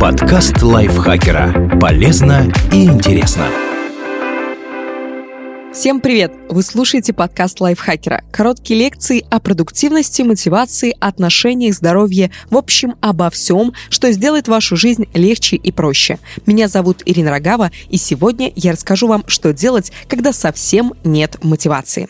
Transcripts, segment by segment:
Подкаст лайфхакера. Полезно и интересно. Всем привет! Вы слушаете подкаст лайфхакера. Короткие лекции о продуктивности, мотивации, отношениях, здоровье, в общем, обо всем, что сделает вашу жизнь легче и проще. Меня зовут Ирина Рогава, и сегодня я расскажу вам, что делать, когда совсем нет мотивации.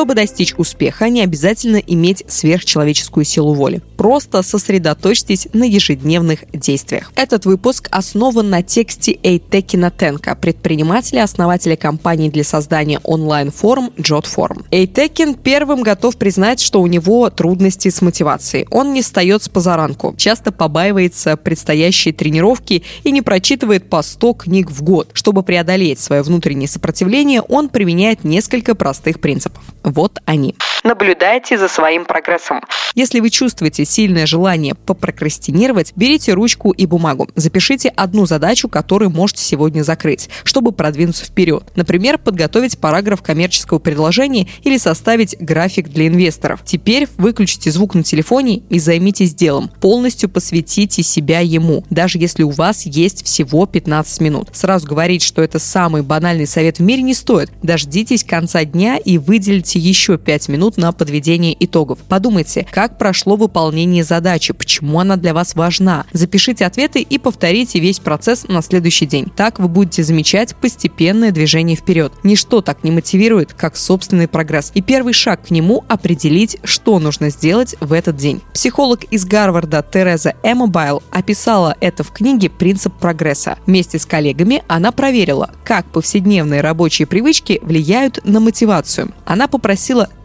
Чтобы достичь успеха, не обязательно иметь сверхчеловеческую силу воли. Просто сосредоточьтесь на ежедневных действиях. Этот выпуск основан на тексте Эйтекина Тенка, предпринимателя, основателя компании для создания онлайн-форм JotForm. Эйтекин первым готов признать, что у него трудности с мотивацией. Он не встает с позаранку, часто побаивается предстоящей тренировки и не прочитывает по 100 книг в год. Чтобы преодолеть свое внутреннее сопротивление, он применяет несколько простых принципов. Вот они. Наблюдайте за своим прогрессом. Если вы чувствуете сильное желание попрокрастинировать, берите ручку и бумагу. Запишите одну задачу, которую можете сегодня закрыть, чтобы продвинуться вперед. Например, подготовить параграф коммерческого предложения или составить график для инвесторов. Теперь выключите звук на телефоне и займитесь делом. Полностью посвятите себя ему, даже если у вас есть всего 15 минут. Сразу говорить, что это самый банальный совет в мире не стоит. Дождитесь конца дня и выделите еще 5 минут на подведение итогов. Подумайте, как прошло выполнение задачи, почему она для вас важна. Запишите ответы и повторите весь процесс на следующий день. Так вы будете замечать постепенное движение вперед. Ничто так не мотивирует, как собственный прогресс. И первый шаг к нему – определить, что нужно сделать в этот день. Психолог из Гарварда Тереза Амабайл описала это в книге «Принцип прогресса». Вместе с коллегами она проверила, как повседневные рабочие привычки влияют на мотивацию. Она попросила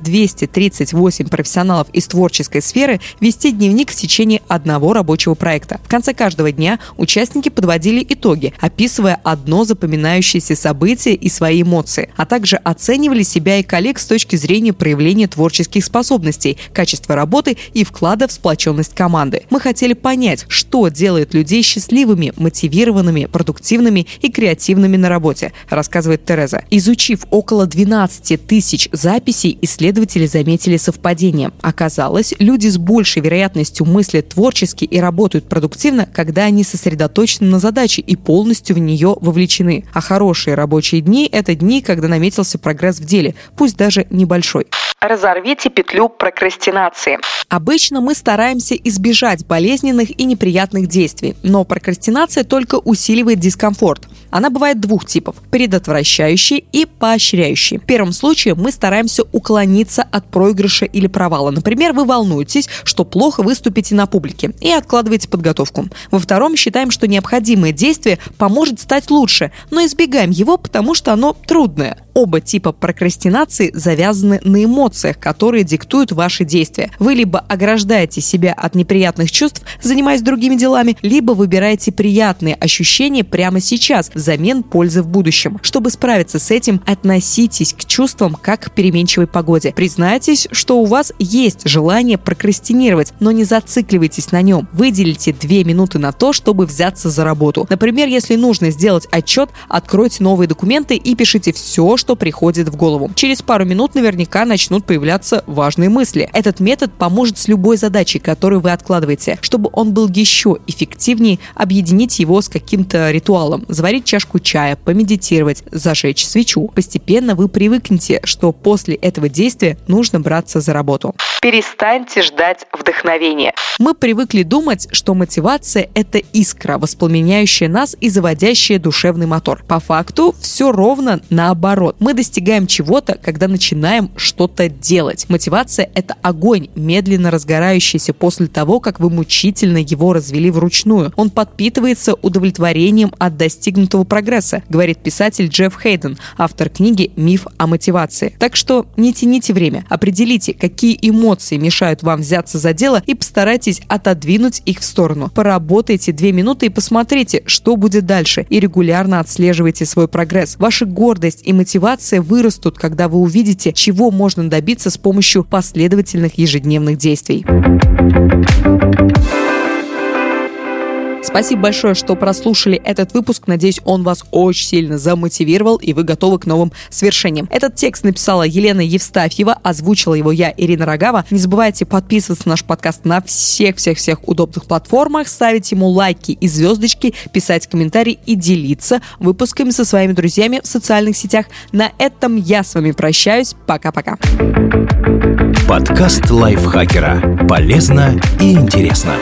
238 профессионалов из творческой сферы вести дневник в течение одного рабочего проекта. В конце каждого дня участники подводили итоги, описывая одно запоминающееся событие и свои эмоции, а также оценивали себя и коллег с точки зрения проявления творческих способностей, качества работы и вклада в сплоченность команды. Мы хотели понять, что делает людей счастливыми, мотивированными, продуктивными и креативными на работе, рассказывает Тереза. Изучив около 12 тысяч записей, исследователи заметили совпадение. Оказалось, люди с большей вероятностью мыслят творчески и работают продуктивно, когда они сосредоточены на задаче и полностью в нее вовлечены. А хорошие рабочие дни – это дни, когда наметился прогресс в деле, пусть даже небольшой. Разорвите петлю прокрастинации. Обычно мы стараемся избежать болезненных и неприятных действий, но прокрастинация только усиливает дискомфорт. Она бывает двух типов – предотвращающей и поощряющей. В первом случае мы стараемся уклониться от проигрыша или провала. Например, вы волнуетесь, что плохо выступите на публике и откладываете подготовку. Во втором считаем, что необходимое действие поможет стать лучше, но избегаем его, потому что оно трудное. Оба типа прокрастинации завязаны на эмоциях, которые диктуют ваши действия. Вы либо ограждаете себя от неприятных чувств, занимаясь другими делами, либо выбираете приятные ощущения прямо сейчас, взамен пользы в будущем. Чтобы справиться с этим, относитесь к чувствам как к переменчивой погоде. Признайтесь, что у вас есть желание прокрастинировать, но не зацикливайтесь на нем. Выделите две минуты на то, чтобы взяться за работу. Например, если нужно сделать отчет, откройте новые документы и пишите все, что приходит в голову. Через пару минут наверняка начнут появляться важные мысли. Этот метод поможет с любой задачей, которую вы откладываете. Чтобы он был еще эффективнее, объединить его с каким-то ритуалом. Заварить чашку чая, помедитировать, зажечь свечу. Постепенно вы привыкнете, что после этого действия нужно браться за работу. Перестаньте ждать вдохновения. Мы привыкли думать, что мотивация – это искра, воспламеняющая нас и заводящая душевный мотор. По факту все ровно наоборот. Мы достигаем чего-то, когда начинаем что-то делать. Мотивация – это огонь, медленно разгорающийся после того, как вы мучительно его развели вручную. Он подпитывается удовлетворением от достигнутого прогресса, говорит писатель Джефф Хейден, автор книги «Миф о мотивации». Так что не тяните время, определите, какие эмоции мешают вам взяться за дело и постарайтесь отодвинуть их в сторону. Поработайте две минуты и посмотрите, что будет дальше, и регулярно отслеживайте свой прогресс. Ваша гордость и мотивация вырастут, когда вы увидите, чего можно добиться с помощью последовательных ежедневных действий. Спасибо большое, что прослушали этот выпуск. Надеюсь, он вас очень сильно замотивировал, и вы готовы к новым свершениям. Этот текст написала Елена Евстафьева, озвучила его я, Ирина Рогава. Не забывайте подписываться на наш подкаст на всех-всех-всех удобных платформах, ставить ему лайки и звездочки, писать комментарии и делиться выпусками со своими друзьями в социальных сетях. На этом я с вами прощаюсь. Пока-пока. Подкаст лайфхакера. Полезно и интересно.